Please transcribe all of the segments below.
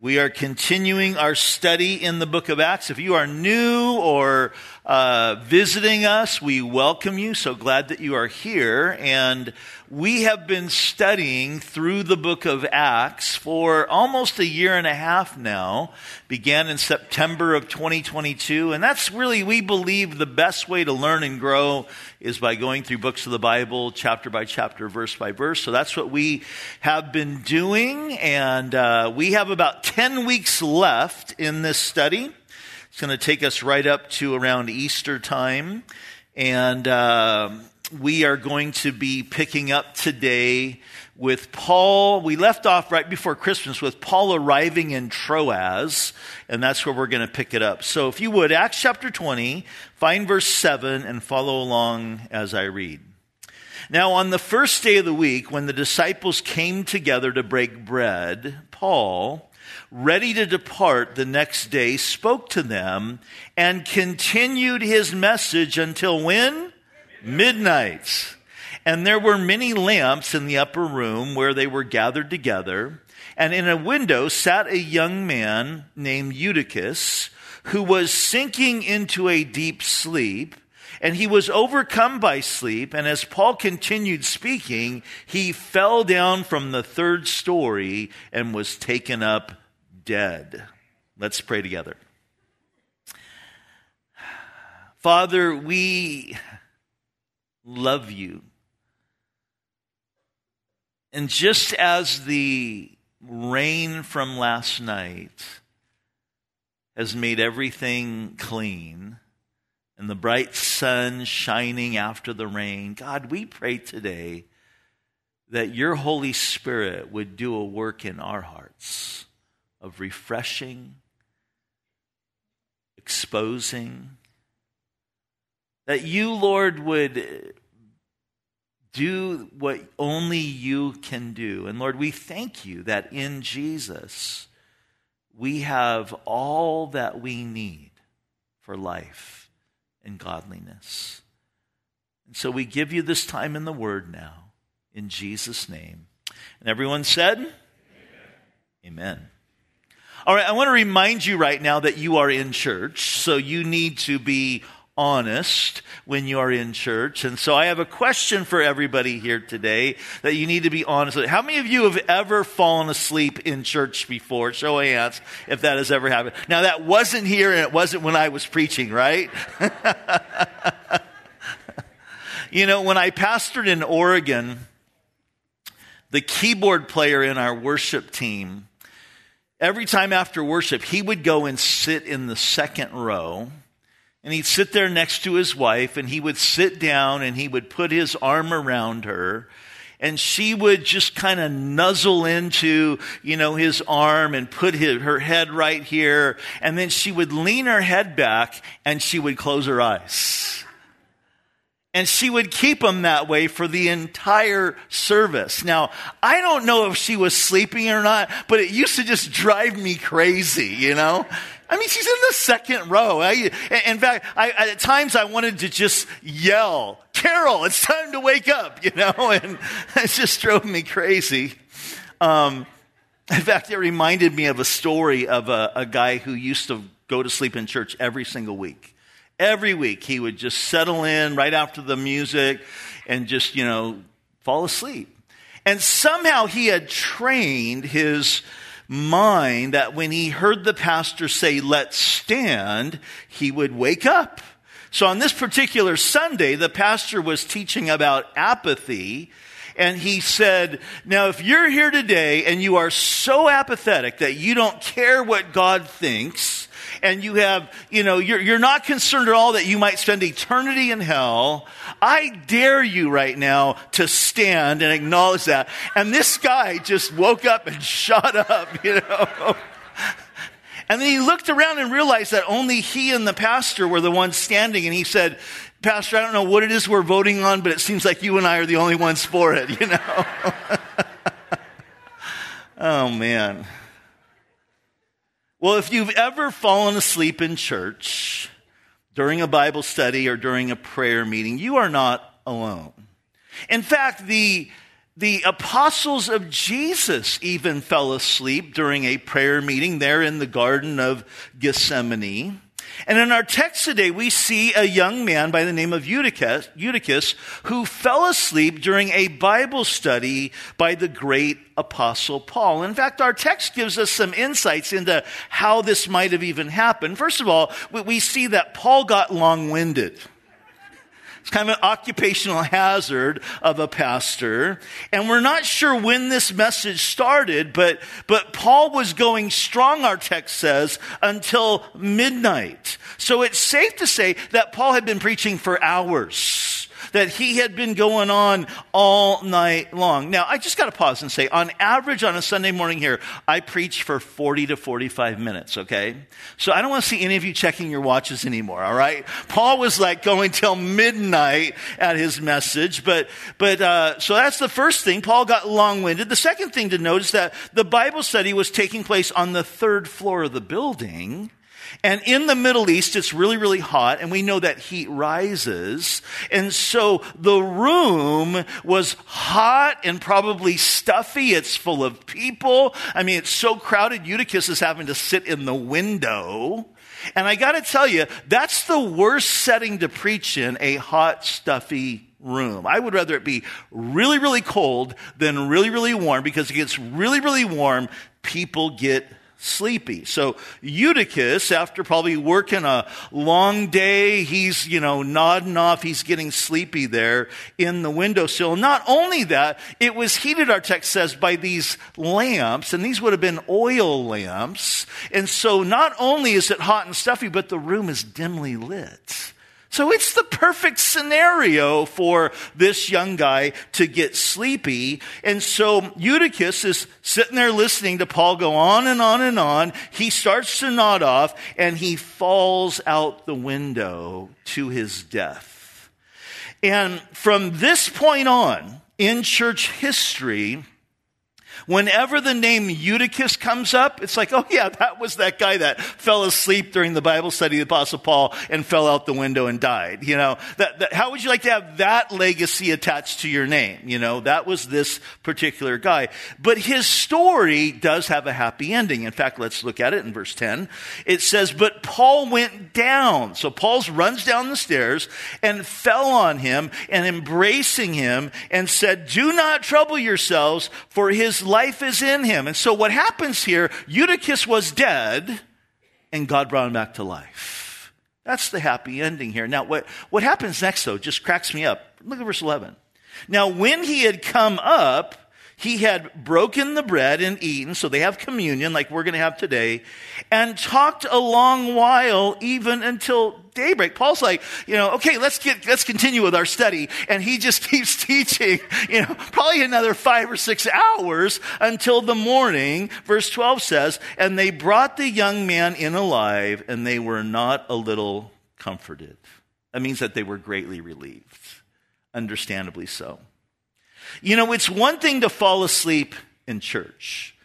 We are continuing our study in the book of Acts. If you are new or uh, visiting us, we welcome you. So glad that you are here. And we have been studying through the book of Acts for almost a year and a half now. Began in September of 2022. And that's really, we believe, the best way to learn and grow is by going through books of the Bible, chapter by chapter, verse by verse. So that's what we have been doing. And uh, we have about 10 weeks left in this study. It's going to take us right up to around Easter time. And. Uh, we are going to be picking up today with Paul. We left off right before Christmas with Paul arriving in Troas, and that's where we're going to pick it up. So if you would, Acts chapter 20, find verse 7 and follow along as I read. Now, on the first day of the week, when the disciples came together to break bread, Paul, ready to depart the next day, spoke to them and continued his message until when? Midnight. And there were many lamps in the upper room where they were gathered together. And in a window sat a young man named Eutychus, who was sinking into a deep sleep. And he was overcome by sleep. And as Paul continued speaking, he fell down from the third story and was taken up dead. Let's pray together. Father, we love you. And just as the rain from last night has made everything clean, and the bright sun shining after the rain, God, we pray today that your Holy Spirit would do a work in our hearts of refreshing, exposing, that you, Lord, would do what only you can do. And Lord, we thank you that in Jesus we have all that we need for life and godliness. And so we give you this time in the Word now, in Jesus' name. And everyone said, Amen. Amen. All right, I want to remind you right now that you are in church, so you need to be honest when you are in church. And so I have a question for everybody here today that you need to be honest with. How many of you have ever fallen asleep in church before? Show of hands if that has ever happened. Now that wasn't here and it wasn't when I was preaching, right? you know, when I pastored in Oregon, the keyboard player in our worship team, every time after worship, he would go and sit in the second row and he'd sit there next to his wife and he would sit down and he would put his arm around her and she would just kind of nuzzle into, you know, his arm and put his, her head right here. And then she would lean her head back and she would close her eyes. And she would keep them that way for the entire service. Now, I don't know if she was sleeping or not, but it used to just drive me crazy, you know? I mean, she's in the second row. I, in fact, I, at times I wanted to just yell, Carol, it's time to wake up, you know, and it just drove me crazy. Um, in fact, it reminded me of a story of a, a guy who used to go to sleep in church every single week. Every week, he would just settle in right after the music and just, you know, fall asleep. And somehow he had trained his mind that when he heard the pastor say, let's stand, he would wake up. So on this particular Sunday, the pastor was teaching about apathy. And he said, now if you're here today and you are so apathetic that you don't care what God thinks, and you have, you know, you're, you're not concerned at all that you might spend eternity in hell, I dare you right now to stand and acknowledge that. And this guy just woke up and shot up, you know. And then he looked around and realized that only he and the pastor were the ones standing. And he said, Pastor, I don't know what it is we're voting on, but it seems like you and I are the only ones for it, you know? oh, man. Well, if you've ever fallen asleep in church during a Bible study or during a prayer meeting, you are not alone. In fact, the, the apostles of Jesus even fell asleep during a prayer meeting there in the Garden of Gethsemane. And in our text today, we see a young man by the name of Eutychus, Eutychus who fell asleep during a Bible study by the great apostle Paul. In fact, our text gives us some insights into how this might have even happened. First of all, we see that Paul got long-winded. It's kind of an occupational hazard of a pastor. And we're not sure when this message started, but, but Paul was going strong, our text says, until midnight. So it's safe to say that Paul had been preaching for hours that he had been going on all night long. Now, I just got to pause and say, on average on a Sunday morning here, I preach for 40 to 45 minutes, okay? So I don't want to see any of you checking your watches anymore, all right? Paul was like going till midnight at his message, but, but, uh, so that's the first thing. Paul got long winded. The second thing to note is that the Bible study was taking place on the third floor of the building. And in the Middle East, it's really, really hot, and we know that heat rises. And so the room was hot and probably stuffy. It's full of people. I mean, it's so crowded, Eutychus is having to sit in the window. And I gotta tell you, that's the worst setting to preach in, a hot, stuffy room. I would rather it be really, really cold than really, really warm because it gets really, really warm, people get sleepy. So Eutychus, after probably working a long day, he's, you know, nodding off. He's getting sleepy there in the windowsill. Not only that, it was heated, our text says, by these lamps, and these would have been oil lamps. And so not only is it hot and stuffy, but the room is dimly lit. So it's the perfect scenario for this young guy to get sleepy. And so Eutychus is sitting there listening to Paul go on and on and on. He starts to nod off and he falls out the window to his death. And from this point on in church history, Whenever the name Eutychus comes up, it's like, oh yeah, that was that guy that fell asleep during the Bible study of the Apostle Paul and fell out the window and died. You know, that, that, how would you like to have that legacy attached to your name? You know, that was this particular guy. But his story does have a happy ending. In fact, let's look at it in verse 10. It says, but Paul went down. So Paul runs down the stairs and fell on him and embracing him and said, do not trouble yourselves for his life life is in him. And so what happens here, Eutychus was dead and God brought him back to life. That's the happy ending here. Now, what, what happens next though just cracks me up. Look at verse 11. Now, when he had come up, he had broken the bread and eaten, so they have communion like we're going to have today, and talked a long while, even until daybreak. Paul's like, you know, okay, let's get, let's continue with our study. And he just keeps teaching, you know, probably another five or six hours until the morning. Verse 12 says, and they brought the young man in alive, and they were not a little comforted. That means that they were greatly relieved. Understandably so. You know, it's one thing to fall asleep in church.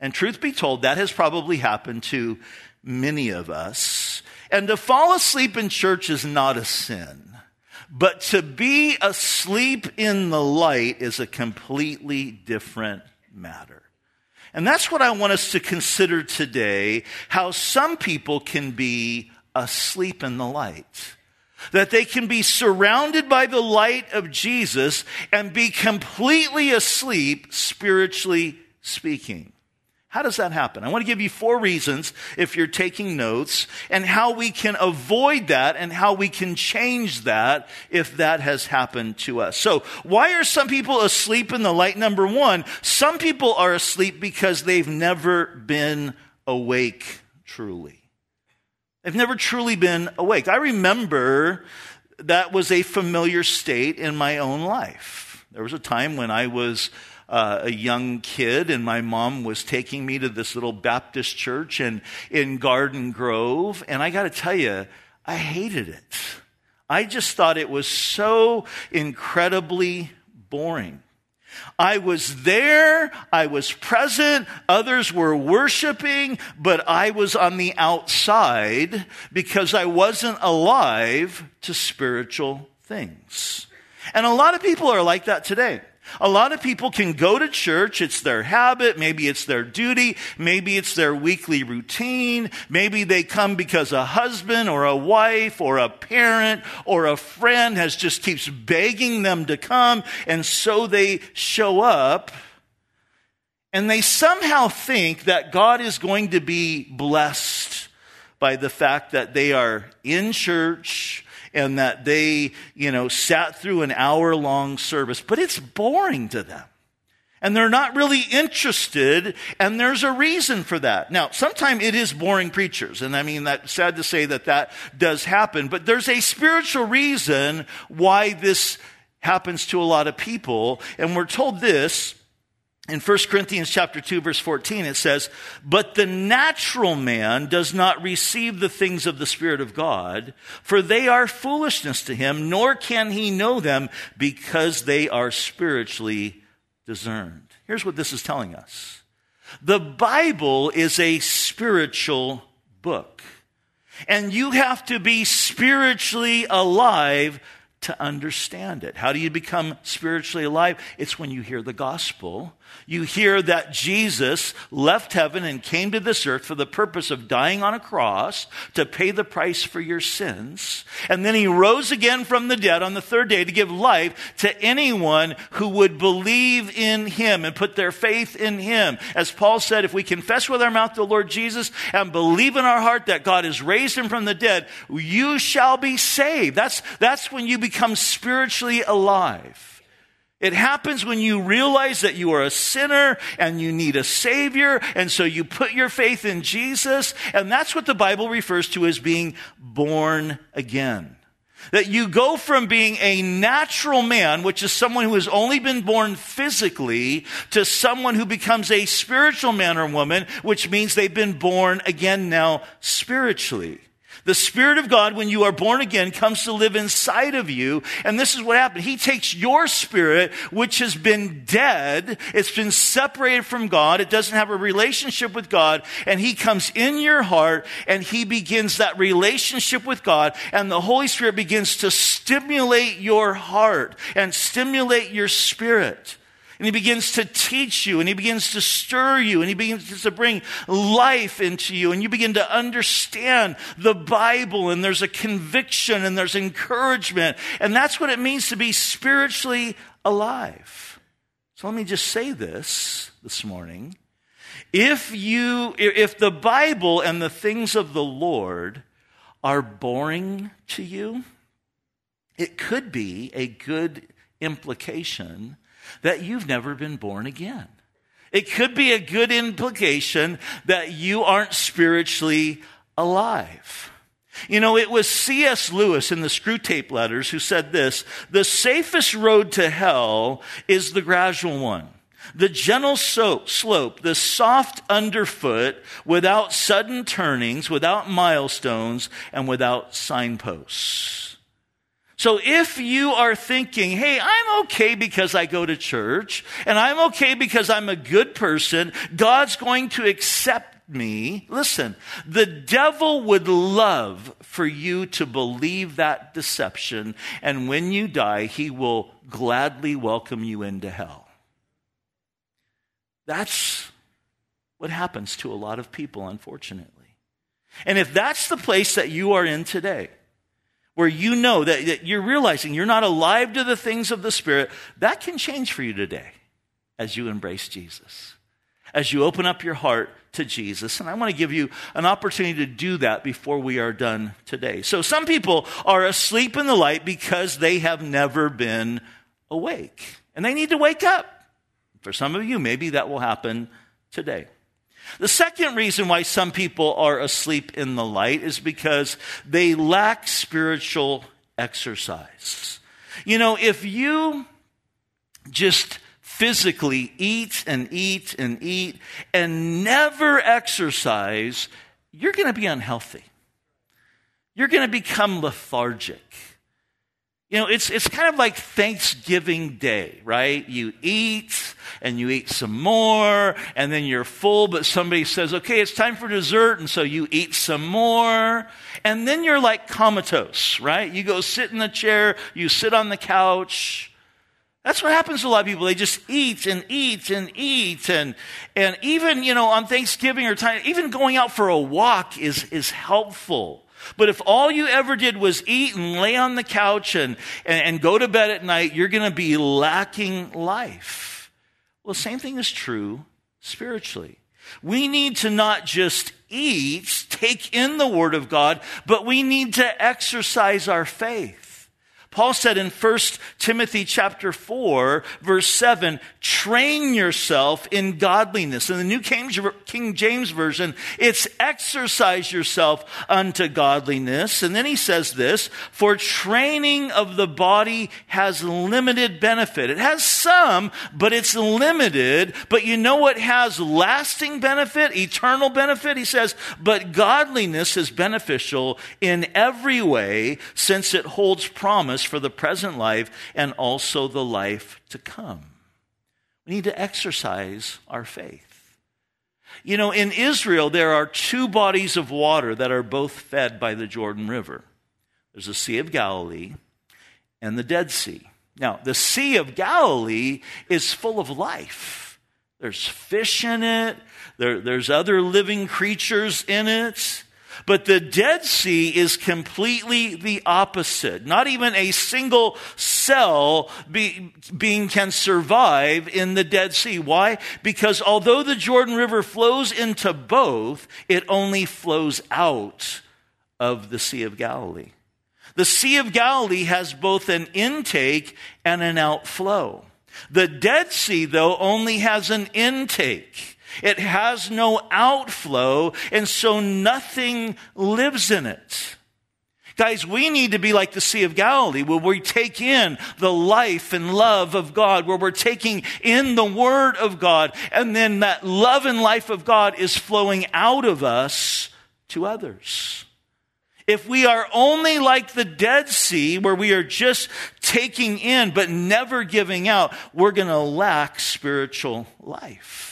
And truth be told, that has probably happened to many of us. And to fall asleep in church is not a sin. But to be asleep in the light is a completely different matter. And that's what I want us to consider today how some people can be asleep in the light that they can be surrounded by the light of Jesus and be completely asleep, spiritually speaking. How does that happen? I want to give you four reasons if you're taking notes and how we can avoid that and how we can change that if that has happened to us. So why are some people asleep in the light? Number one, some people are asleep because they've never been awake truly. They've never truly been awake. I remember that was a familiar state in my own life. There was a time when I was uh, a young kid and my mom was taking me to this little Baptist church in, in Garden Grove. And I got to tell you, I hated it. I just thought it was so incredibly boring. I was there, I was present, others were worshiping, but I was on the outside because I wasn't alive to spiritual things. And a lot of people are like that today. A lot of people can go to church. It's their habit. Maybe it's their duty. Maybe it's their weekly routine. Maybe they come because a husband or a wife or a parent or a friend has just keeps begging them to come. And so they show up and they somehow think that God is going to be blessed by the fact that they are in church and that they, you know, sat through an hour long service, but it's boring to them. And they're not really interested, and there's a reason for that. Now, sometimes it is boring preachers, and I mean, that's sad to say that that does happen, but there's a spiritual reason why this happens to a lot of people, and we're told this in 1 Corinthians chapter 2 verse 14 it says, "But the natural man does not receive the things of the spirit of God, for they are foolishness to him, nor can he know them because they are spiritually discerned." Here's what this is telling us. The Bible is a spiritual book. And you have to be spiritually alive to understand it. How do you become spiritually alive? It's when you hear the gospel you hear that Jesus left heaven and came to this earth for the purpose of dying on a cross to pay the price for your sins. And then he rose again from the dead on the third day to give life to anyone who would believe in him and put their faith in him. As Paul said, if we confess with our mouth the Lord Jesus and believe in our heart that God has raised him from the dead, you shall be saved. That's, that's when you become spiritually alive. It happens when you realize that you are a sinner and you need a savior. And so you put your faith in Jesus. And that's what the Bible refers to as being born again. That you go from being a natural man, which is someone who has only been born physically, to someone who becomes a spiritual man or woman, which means they've been born again now spiritually. The Spirit of God, when you are born again, comes to live inside of you. And this is what happened. He takes your spirit, which has been dead. It's been separated from God. It doesn't have a relationship with God. And He comes in your heart and He begins that relationship with God. And the Holy Spirit begins to stimulate your heart and stimulate your spirit. And he begins to teach you and he begins to stir you and he begins to bring life into you and you begin to understand the Bible and there's a conviction and there's encouragement. And that's what it means to be spiritually alive. So let me just say this this morning. If you, if the Bible and the things of the Lord are boring to you, it could be a good implication that you've never been born again. It could be a good implication that you aren't spiritually alive. You know, it was C.S. Lewis in the Screwtape Letters who said this The safest road to hell is the gradual one. The gentle slope, the soft underfoot, without sudden turnings, without milestones, and without signposts. So if you are thinking, hey, I'm okay because I go to church, and I'm okay because I'm a good person, God's going to accept me. Listen, the devil would love for you to believe that deception, and when you die, he will gladly welcome you into hell. That's what happens to a lot of people, unfortunately. And if that's the place that you are in today, where you know that, that, you're realizing you're not alive to the things of the Spirit, that can change for you today as you embrace Jesus, as you open up your heart to Jesus. And I want to give you an opportunity to do that before we are done today. So some people are asleep in the light because they have never been awake, and they need to wake up. For some of you, maybe that will happen today. The second reason why some people are asleep in the light is because they lack spiritual exercise. You know, if you just physically eat and eat and eat and never exercise, you're going to be unhealthy. You're going to become lethargic. You know, it's, it's kind of like Thanksgiving Day, right? You eat and you eat some more and then you're full, but somebody says, okay, it's time for dessert. And so you eat some more and then you're like comatose, right? You go sit in the chair, you sit on the couch That's what happens to a lot of people. They just eat and eat and eat. And, and even, you know, on Thanksgiving or time, even going out for a walk is, is helpful. But if all you ever did was eat and lay on the couch and, and, and go to bed at night, you're going to be lacking life. Well, same thing is true spiritually. We need to not just eat, take in the Word of God, but we need to exercise our faith. Paul said in 1 Timothy chapter 4 verse 7, train yourself in godliness. In the New King James Version, it's exercise yourself unto godliness. And then he says this, for training of the body has limited benefit. It has some, but it's limited. But you know what has lasting benefit, eternal benefit? He says, but godliness is beneficial in every way since it holds promise for the present life and also the life to come. We need to exercise our faith. You know, in Israel, there are two bodies of water that are both fed by the Jordan River there's the Sea of Galilee and the Dead Sea. Now, the Sea of Galilee is full of life. There's fish in it, there, there's other living creatures in it. But the Dead Sea is completely the opposite. Not even a single cell be, being can survive in the Dead Sea. Why? Because although the Jordan River flows into both, it only flows out of the Sea of Galilee. The Sea of Galilee has both an intake and an outflow. The Dead Sea, though, only has an intake. It has no outflow, and so nothing lives in it. Guys, we need to be like the Sea of Galilee, where we take in the life and love of God, where we're taking in the Word of God, and then that love and life of God is flowing out of us to others. If we are only like the Dead Sea, where we are just taking in but never giving out, we're going to lack spiritual life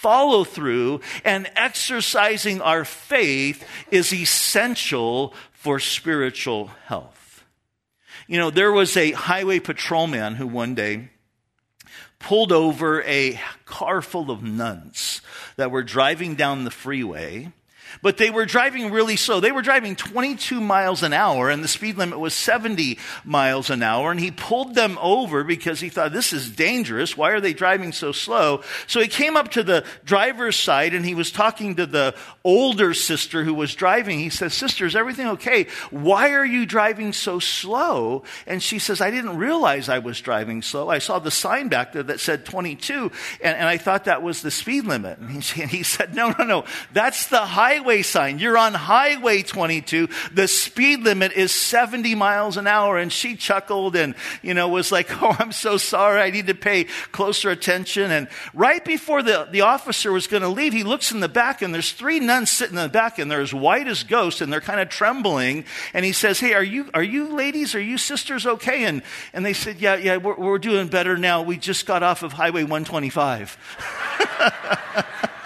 follow through and exercising our faith is essential for spiritual health. You know, there was a highway patrolman who one day pulled over a car full of nuns that were driving down the freeway but they were driving really slow. They were driving 22 miles an hour, and the speed limit was 70 miles an hour. And he pulled them over because he thought, this is dangerous. Why are they driving so slow? So he came up to the driver's side and he was talking to the older sister who was driving. He says, Sister, is everything okay? Why are you driving so slow? And she says, I didn't realize I was driving slow. I saw the sign back there that said 22, and, and I thought that was the speed limit. And he, and he said, No, no, no. That's the highway highway sign. You're on Highway 22. The speed limit is 70 miles an hour. And she chuckled and, you know, was like, Oh, I'm so sorry. I need to pay closer attention. And right before the, the officer was going to leave, he looks in the back and there's three nuns sitting in the back and they're as white as ghosts and they're kind of trembling. And he says, Hey, are you, are you ladies, are you sisters okay? And, and they said, Yeah, yeah, we're, we're doing better now. We just got off of Highway 125.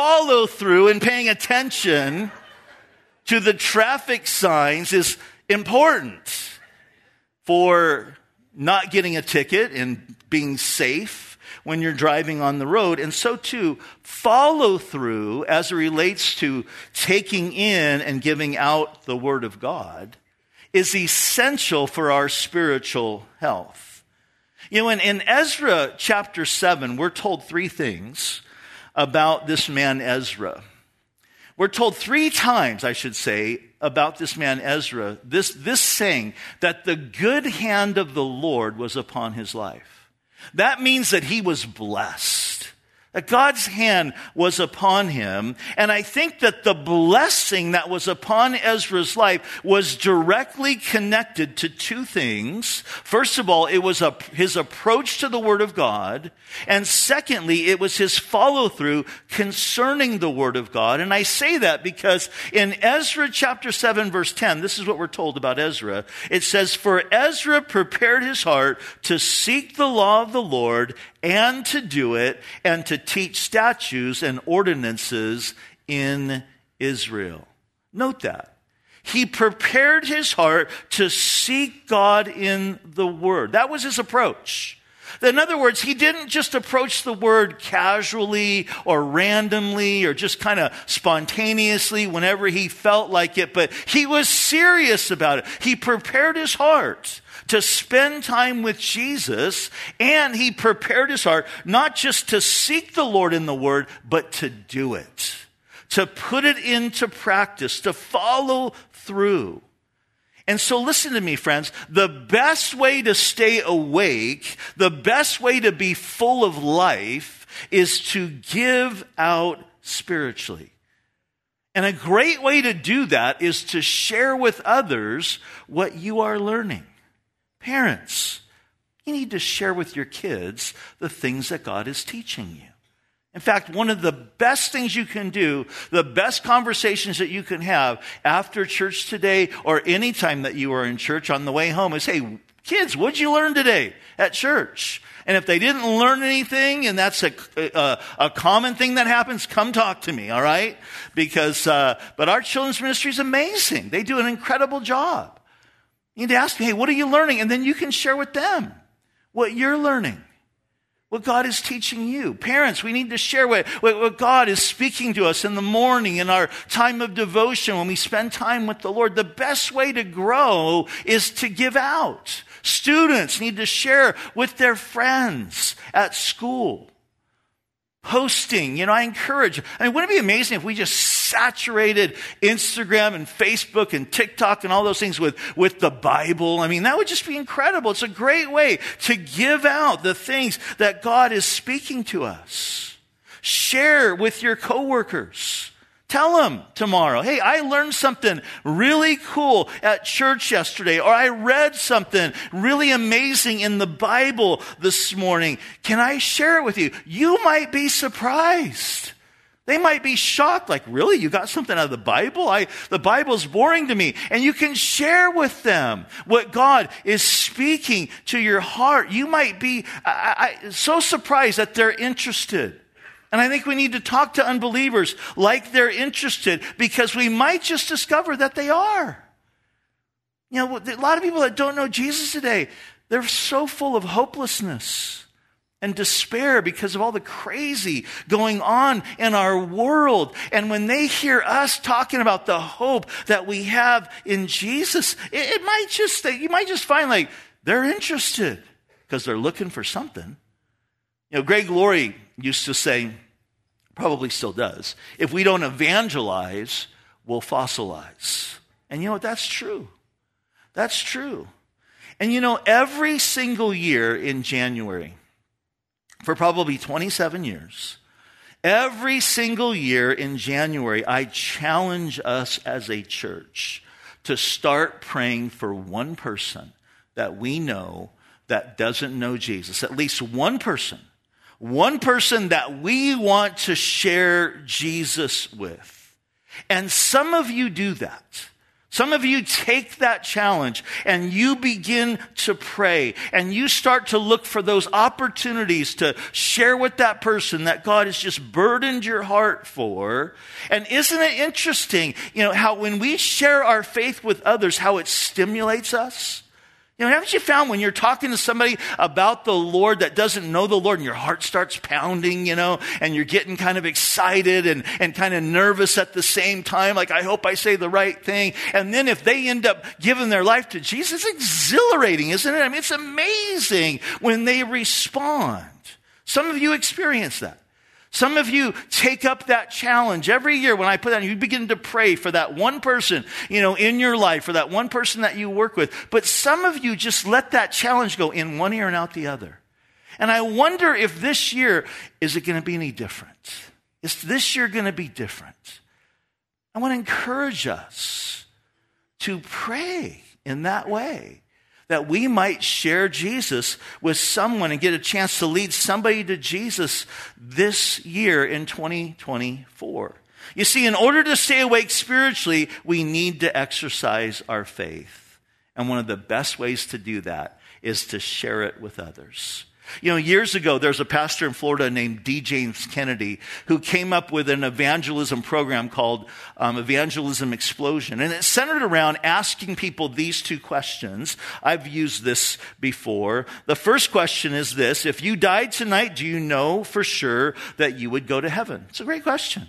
follow through and paying attention to the traffic signs is important for not getting a ticket and being safe when you're driving on the road. And so too, follow through as it relates to taking in and giving out the Word of God is essential for our spiritual health. You know, in, in Ezra chapter 7, we're told three things about this man Ezra. We're told three times, I should say, about this man Ezra, this, this saying that the good hand of the Lord was upon his life. That means that he was blessed. That God's hand was upon him. And I think that the blessing that was upon Ezra's life was directly connected to two things. First of all, it was a, his approach to the Word of God. And secondly, it was his follow through concerning the Word of God. And I say that because in Ezra chapter 7 verse 10, this is what we're told about Ezra. It says, For Ezra prepared his heart to seek the law of the Lord and to do it and to teach statutes and ordinances in Israel. Note that. he prepared his heart to seek God in the Word. That was his approach. In other words, he didn't just approach the word casually or randomly or just kind of spontaneously whenever he felt like it, but he was serious about it. He prepared his heart to spend time with Jesus and he prepared his heart not just to seek the Lord in the word, but to do it, to put it into practice, to follow through. And so listen to me, friends. The best way to stay awake, the best way to be full of life is to give out spiritually. And a great way to do that is to share with others what you are learning. Parents, you need to share with your kids the things that God is teaching you. In fact, one of the best things you can do, the best conversations that you can have after church today or any time that you are in church on the way home is, hey, kids, what'd you learn today at church? And if they didn't learn anything, and that's a, a, a common thing that happens, come talk to me, all right? Because, uh, but our children's ministry is amazing. They do an incredible job. You need to ask me, hey, what are you learning? And then you can share with them what you're learning what God is teaching you. Parents, we need to share what, what, God is speaking to us in the morning in our time of devotion when we spend time with the Lord. The best way to grow is to give out. Students need to share with their friends at school posting. You know, I encourage. I mean, wouldn't it be amazing if we just saturated Instagram and Facebook and TikTok and all those things with, with the Bible? I mean, that would just be incredible. It's a great way to give out the things that God is speaking to us. Share with your coworkers. Tell them tomorrow, hey, I learned something really cool at church yesterday, or I read something really amazing in the Bible this morning. Can I share it with you? You might be surprised. They might be shocked, like, really? You got something out of the Bible? I, the Bible's boring to me. And you can share with them what God is speaking to your heart. You might be I, I, so surprised that they're interested. And I think we need to talk to unbelievers like they're interested because we might just discover that they are. You know, a lot of people that don't know Jesus today, they're so full of hopelessness and despair because of all the crazy going on in our world. And when they hear us talking about the hope that we have in Jesus, it, it might just, you might just find like they're interested because they're looking for something. You know, Greg Laurie used to say, probably still does, if we don't evangelize, we'll fossilize. And you know what? That's true. That's true. And you know, every single year in January, for probably 27 years, every single year in January, I challenge us as a church to start praying for one person that we know that doesn't know Jesus, at least one person one person that we want to share Jesus with. And some of you do that. Some of you take that challenge and you begin to pray and you start to look for those opportunities to share with that person that God has just burdened your heart for. And isn't it interesting, you know, how when we share our faith with others, how it stimulates us? You know, haven't you found when you're talking to somebody about the Lord that doesn't know the Lord and your heart starts pounding, you know, and you're getting kind of excited and, and kind of nervous at the same time, like, I hope I say the right thing. And then if they end up giving their life to Jesus, it's exhilarating, isn't it? I mean, it's amazing when they respond. Some of you experience that. Some of you take up that challenge every year when I put that, you begin to pray for that one person, you know, in your life, for that one person that you work with. But some of you just let that challenge go in one ear and out the other. And I wonder if this year, is it going to be any different? Is this year going to be different? I want to encourage us to pray in that way that we might share Jesus with someone and get a chance to lead somebody to Jesus this year in 2024. You see, in order to stay awake spiritually, we need to exercise our faith. And one of the best ways to do that is to share it with others. You know, years ago, there's a pastor in Florida named D. James Kennedy who came up with an evangelism program called um, Evangelism Explosion. And it centered around asking people these two questions. I've used this before. The first question is this If you died tonight, do you know for sure that you would go to heaven? It's a great question.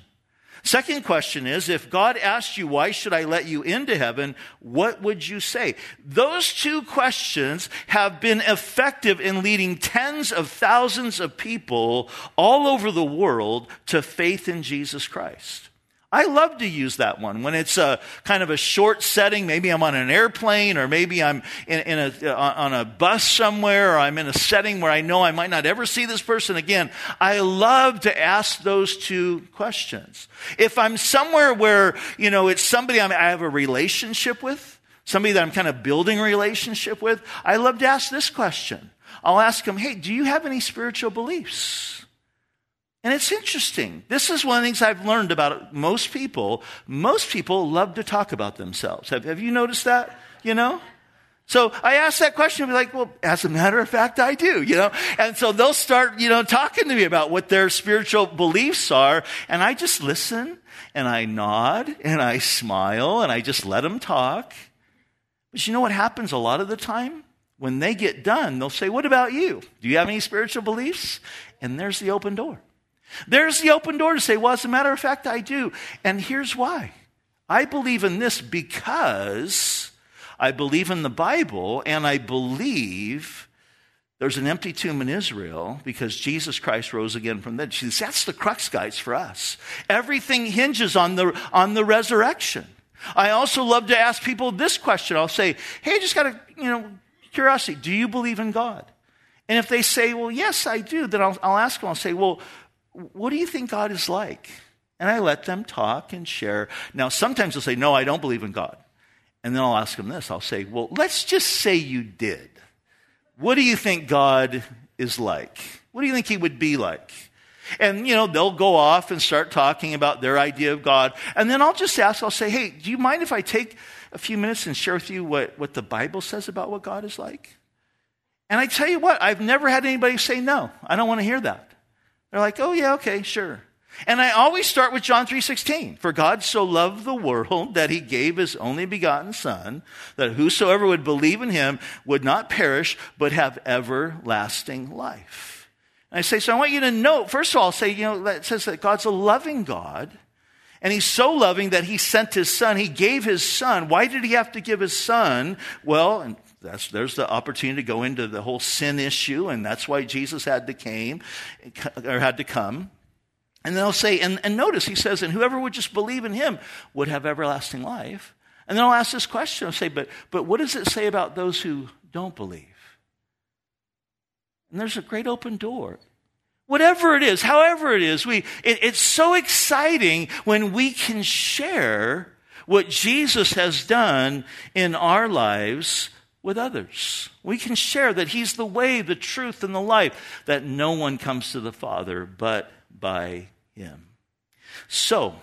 Second question is, if God asked you, why should I let you into heaven? What would you say? Those two questions have been effective in leading tens of thousands of people all over the world to faith in Jesus Christ. I love to use that one when it's a kind of a short setting. Maybe I'm on an airplane or maybe I'm in, in a, uh, on a bus somewhere or I'm in a setting where I know I might not ever see this person again. I love to ask those two questions. If I'm somewhere where, you know, it's somebody I'm, I have a relationship with, somebody that I'm kind of building a relationship with, I love to ask this question. I'll ask them, hey, do you have any spiritual beliefs? And it's interesting. This is one of the things I've learned about most people. Most people love to talk about themselves. Have, have you noticed that? You know? So I ask that question, be like, well, as a matter of fact, I do, you know? And so they'll start, you know, talking to me about what their spiritual beliefs are. And I just listen and I nod and I smile and I just let them talk. But you know what happens a lot of the time? When they get done, they'll say, what about you? Do you have any spiritual beliefs? And there's the open door. There's the open door to say, well, as a matter of fact, I do. And here's why. I believe in this because I believe in the Bible and I believe there's an empty tomb in Israel because Jesus Christ rose again from the dead. Says, That's the crux, guys, for us. Everything hinges on the, on the resurrection. I also love to ask people this question. I'll say, hey, I just got a, you know, curiosity. Do you believe in God? And if they say, well, yes, I do, then I'll, I'll ask them, I'll say, well, what do you think God is like? And I let them talk and share. Now, sometimes they'll say, No, I don't believe in God. And then I'll ask them this I'll say, Well, let's just say you did. What do you think God is like? What do you think he would be like? And, you know, they'll go off and start talking about their idea of God. And then I'll just ask, I'll say, Hey, do you mind if I take a few minutes and share with you what, what the Bible says about what God is like? And I tell you what, I've never had anybody say, No, I don't want to hear that. They're like, oh yeah, okay, sure. And I always start with John 3:16. For God so loved the world that he gave his only begotten son that whosoever would believe in him would not perish but have everlasting life. And I say so I want you to note first of all say you know it says that God's a loving God and he's so loving that he sent his son. He gave his son. Why did he have to give his son? Well, and that's, there's the opportunity to go into the whole sin issue, and that's why Jesus had to came or had to come. And they'll say, and, and notice he says, and whoever would just believe in him would have everlasting life. And then I'll ask this question, I'll say, but, but what does it say about those who don't believe? And there's a great open door. Whatever it is, however it is, we, it, it's so exciting when we can share what Jesus has done in our lives with others. We can share that He's the way, the truth, and the life, that no one comes to the Father but by Him. So,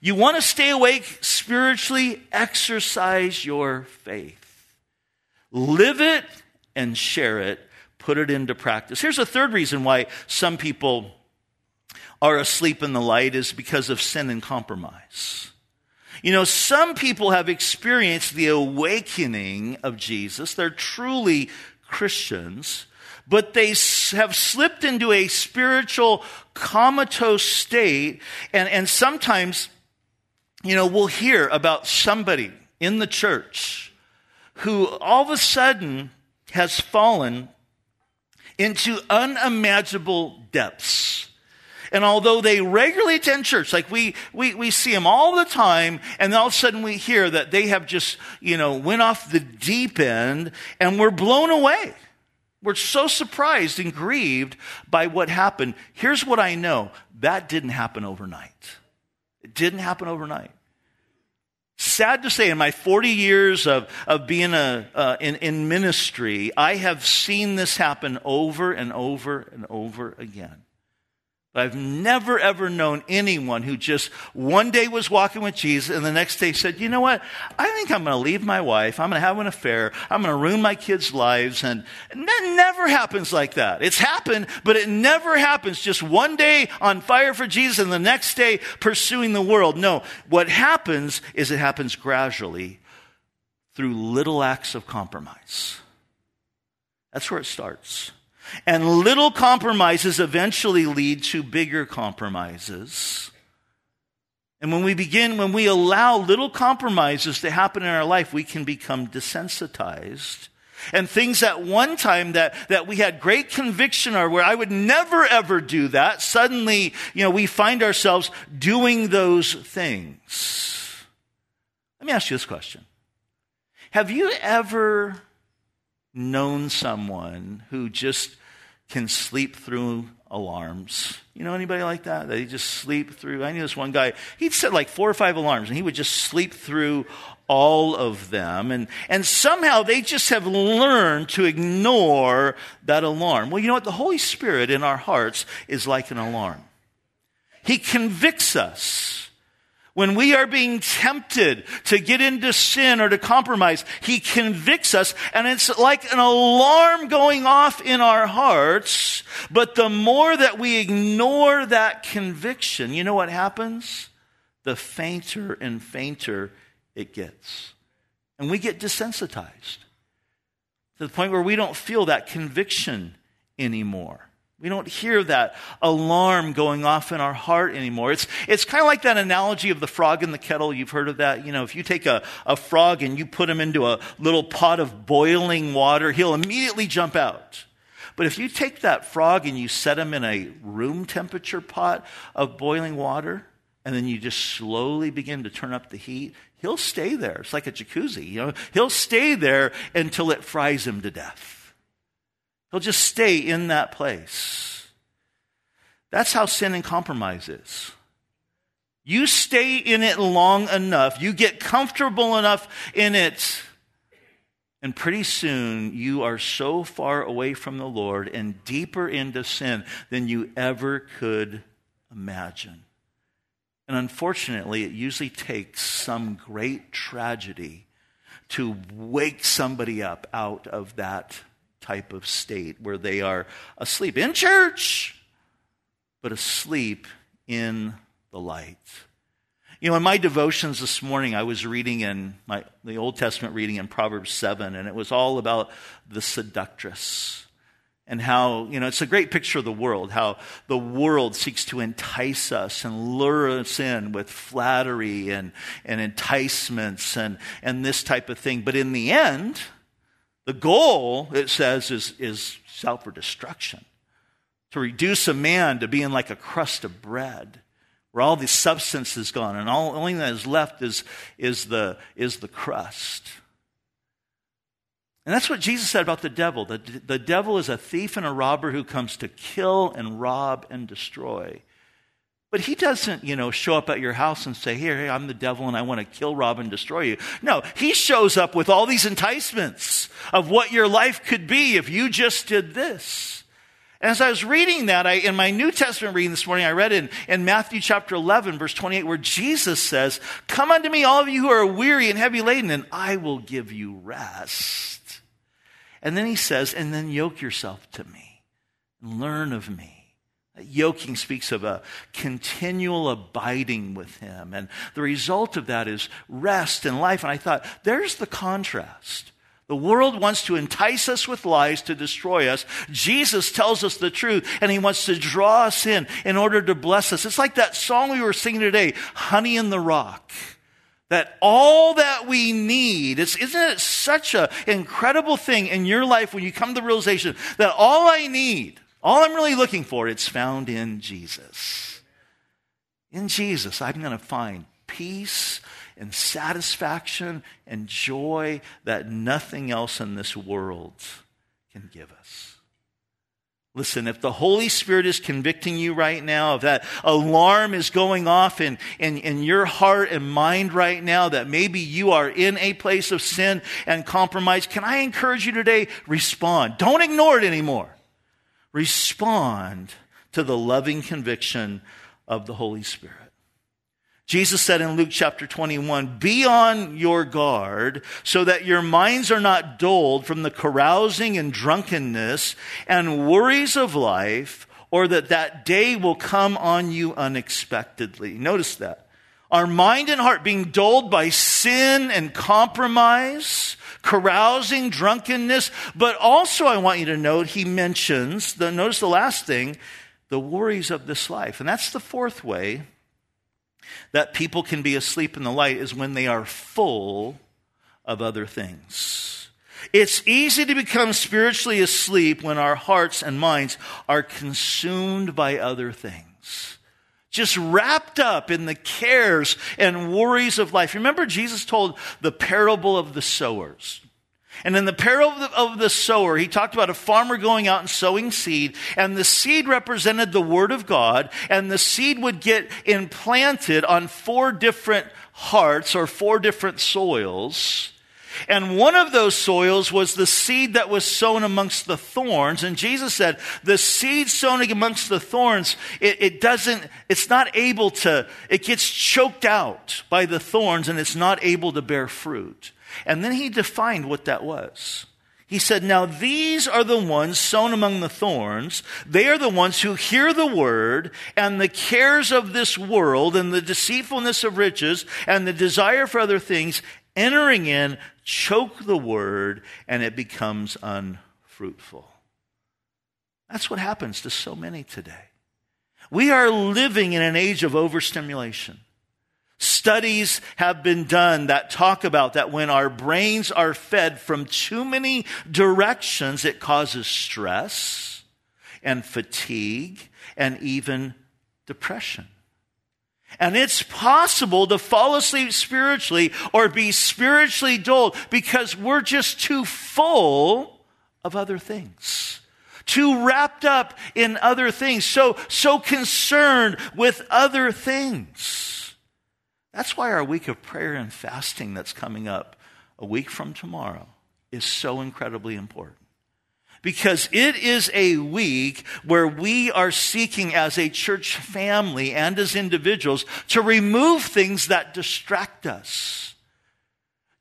you want to stay awake spiritually, exercise your faith. Live it and share it, put it into practice. Here's a third reason why some people are asleep in the light is because of sin and compromise. You know, some people have experienced the awakening of Jesus. They're truly Christians, but they have slipped into a spiritual comatose state. And, and sometimes, you know, we'll hear about somebody in the church who all of a sudden has fallen into unimaginable depths and although they regularly attend church, like we, we, we see them all the time, and all of a sudden we hear that they have just, you know, went off the deep end and we're blown away. We're so surprised and grieved by what happened. Here's what I know. That didn't happen overnight. It didn't happen overnight. Sad to say, in my 40 years of, of being a, uh, in, in ministry, I have seen this happen over and over and over again. But I've never ever known anyone who just one day was walking with Jesus and the next day said, you know what? I think I'm going to leave my wife. I'm going to have an affair. I'm going to ruin my kids' lives. And that never happens like that. It's happened, but it never happens just one day on fire for Jesus and the next day pursuing the world. No, what happens is it happens gradually through little acts of compromise. That's where it starts. And little compromises eventually lead to bigger compromises. And when we begin, when we allow little compromises to happen in our life, we can become desensitized. And things at one time that, that we had great conviction or where I would never ever do that, suddenly, you know, we find ourselves doing those things. Let me ask you this question. Have you ever known someone who just can sleep through alarms. You know anybody like that? He just sleep through. I knew this one guy. He'd set like four or five alarms, and he would just sleep through all of them. And and somehow they just have learned to ignore that alarm. Well, you know what? The Holy Spirit in our hearts is like an alarm. He convicts us when we are being tempted to get into sin or to compromise, He convicts us and it's like an alarm going off in our hearts. But the more that we ignore that conviction, you know what happens? The fainter and fainter it gets. And we get desensitized to the point where we don't feel that conviction anymore. We don't hear that alarm going off in our heart anymore. It's, it's kind of like that analogy of the frog in the kettle. You've heard of that. You know, if you take a, a frog and you put him into a little pot of boiling water, he'll immediately jump out. But if you take that frog and you set him in a room temperature pot of boiling water, and then you just slowly begin to turn up the heat, he'll stay there. It's like a jacuzzi, you know. He'll stay there until it fries him to death. He'll just stay in that place. That's how sin and compromise is. You stay in it long enough, you get comfortable enough in it, and pretty soon you are so far away from the Lord and deeper into sin than you ever could imagine. And unfortunately, it usually takes some great tragedy to wake somebody up out of that type of state where they are asleep in church, but asleep in the light. You know, in my devotions this morning, I was reading in my, the Old Testament reading in Proverbs 7, and it was all about the seductress and how, you know, it's a great picture of the world, how the world seeks to entice us and lure us in with flattery and, and enticements and, and this type of thing. But in the end, the goal, it says, is, is self destruction. To reduce a man to being like a crust of bread, where all the substance is gone, and all only that is left is, is, the, is the crust. And that's what Jesus said about the devil. The, the devil is a thief and a robber who comes to kill and rob and destroy. But he doesn't, you know, show up at your house and say, Here, hey, I'm the devil and I want to kill, rob, and destroy you. No, he shows up with all these enticements of what your life could be if you just did this. And as I was reading that, I, in my New Testament reading this morning, I read in, in Matthew chapter 11, verse 28, where Jesus says, Come unto me, all of you who are weary and heavy laden, and I will give you rest. And then he says, And then yoke yourself to me and learn of me Yoking speaks of a continual abiding with Him. And the result of that is rest and life. And I thought, there's the contrast. The world wants to entice us with lies to destroy us. Jesus tells us the truth and he wants to draw us in in order to bless us. It's like that song we were singing today, Honey in the Rock. That all that we need, is, isn't it such an incredible thing in your life when you come to the realization that all I need all I'm really looking for, it's found in Jesus. In Jesus, I'm going to find peace and satisfaction and joy that nothing else in this world can give us. Listen, if the Holy Spirit is convicting you right now, if that alarm is going off in, in, in your heart and mind right now, that maybe you are in a place of sin and compromise, can I encourage you today? Respond. Don't ignore it anymore respond to the loving conviction of the Holy Spirit. Jesus said in Luke chapter 21, be on your guard so that your minds are not dulled from the carousing and drunkenness and worries of life, or that that day will come on you unexpectedly. Notice that. Our mind and heart being dulled by sin and compromise, carousing, drunkenness, but also I want you to note he mentions, the, notice the last thing, the worries of this life. And that's the fourth way that people can be asleep in the light is when they are full of other things. It's easy to become spiritually asleep when our hearts and minds are consumed by other things. Just wrapped up in the cares and worries of life. Remember, Jesus told the parable of the sowers. And in the parable of the sower, he talked about a farmer going out and sowing seed, and the seed represented the Word of God, and the seed would get implanted on four different hearts or four different soils. And one of those soils was the seed that was sown amongst the thorns. And Jesus said, the seed sown amongst the thorns, it, it, doesn't, it's not able to, it gets choked out by the thorns and it's not able to bear fruit. And then he defined what that was. He said, Now these are the ones sown among the thorns. They are the ones who hear the word, and the cares of this world, and the deceitfulness of riches, and the desire for other things entering in choke the word, and it becomes unfruitful. That's what happens to so many today. We are living in an age of overstimulation. Studies have been done that talk about that when our brains are fed from too many directions, it causes stress and fatigue and even depression. And it's possible to fall asleep spiritually or be spiritually dulled because we're just too full of other things. Too wrapped up in other things. So, so concerned with other things. That's why our week of prayer and fasting that's coming up a week from tomorrow is so incredibly important. Because it is a week where we are seeking as a church family and as individuals to remove things that distract us,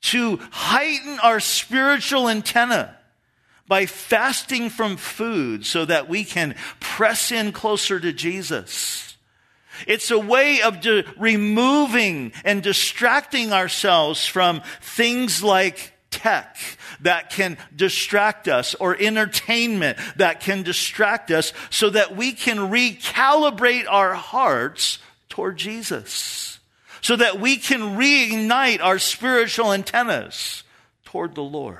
to heighten our spiritual antenna by fasting from food so that we can press in closer to Jesus. It's a way of de- removing and distracting ourselves from things like tech that can distract us or entertainment that can distract us so that we can recalibrate our hearts toward Jesus. So that we can reignite our spiritual antennas toward the Lord.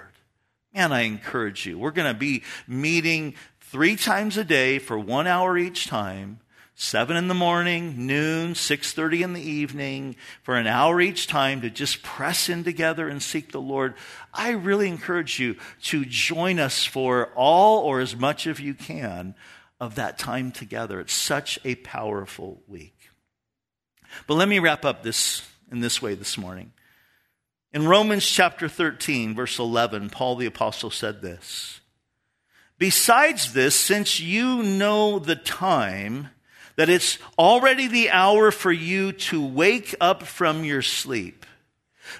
Man, I encourage you. We're going to be meeting three times a day for one hour each time 7 in the morning, noon, 6:30 in the evening for an hour each time to just press in together and seek the Lord. I really encourage you to join us for all or as much of you can of that time together. It's such a powerful week. But let me wrap up this in this way this morning. In Romans chapter 13 verse 11, Paul the apostle said this: Besides this, since you know the time, that it's already the hour for you to wake up from your sleep.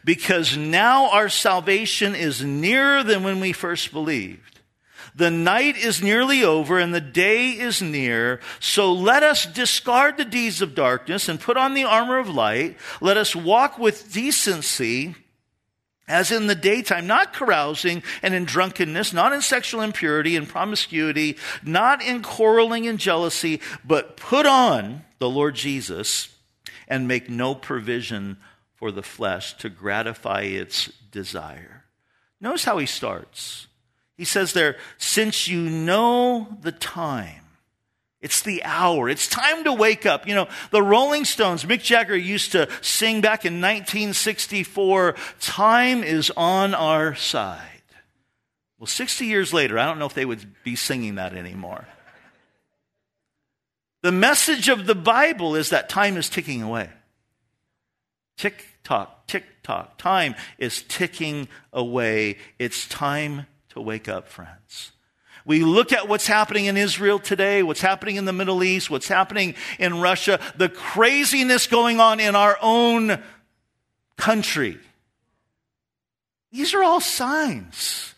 Because now our salvation is nearer than when we first believed. The night is nearly over and the day is near. So let us discard the deeds of darkness and put on the armor of light. Let us walk with decency as in the daytime, not carousing and in drunkenness, not in sexual impurity and promiscuity, not in quarreling and jealousy, but put on the Lord Jesus and make no provision for the flesh to gratify its desire. Notice how he starts. He says there, since you know the time, it's the hour. It's time to wake up. You know, the Rolling Stones, Mick Jagger used to sing back in 1964, time is on our side. Well, 60 years later, I don't know if they would be singing that anymore. The message of the Bible is that time is ticking away. Tick tock, tick tock. Time is ticking away. It's time to wake up, friends. We look at what's happening in Israel today, what's happening in the Middle East, what's happening in Russia, the craziness going on in our own country. These are all signs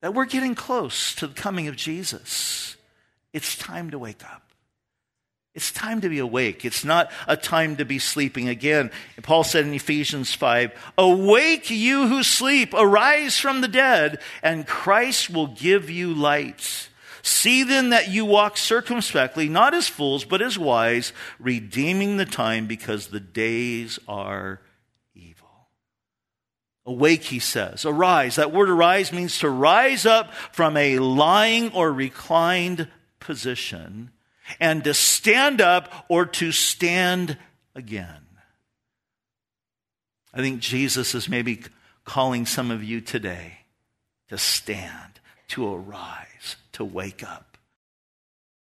that we're getting close to the coming of Jesus. It's time to wake up. It's time to be awake. It's not a time to be sleeping again. Paul said in Ephesians 5 Awake, you who sleep, arise from the dead, and Christ will give you light. See then that you walk circumspectly, not as fools, but as wise, redeeming the time because the days are evil. Awake, he says. Arise. That word arise means to rise up from a lying or reclined position and to stand up or to stand again. I think Jesus is maybe calling some of you today to stand, to arise, to wake up.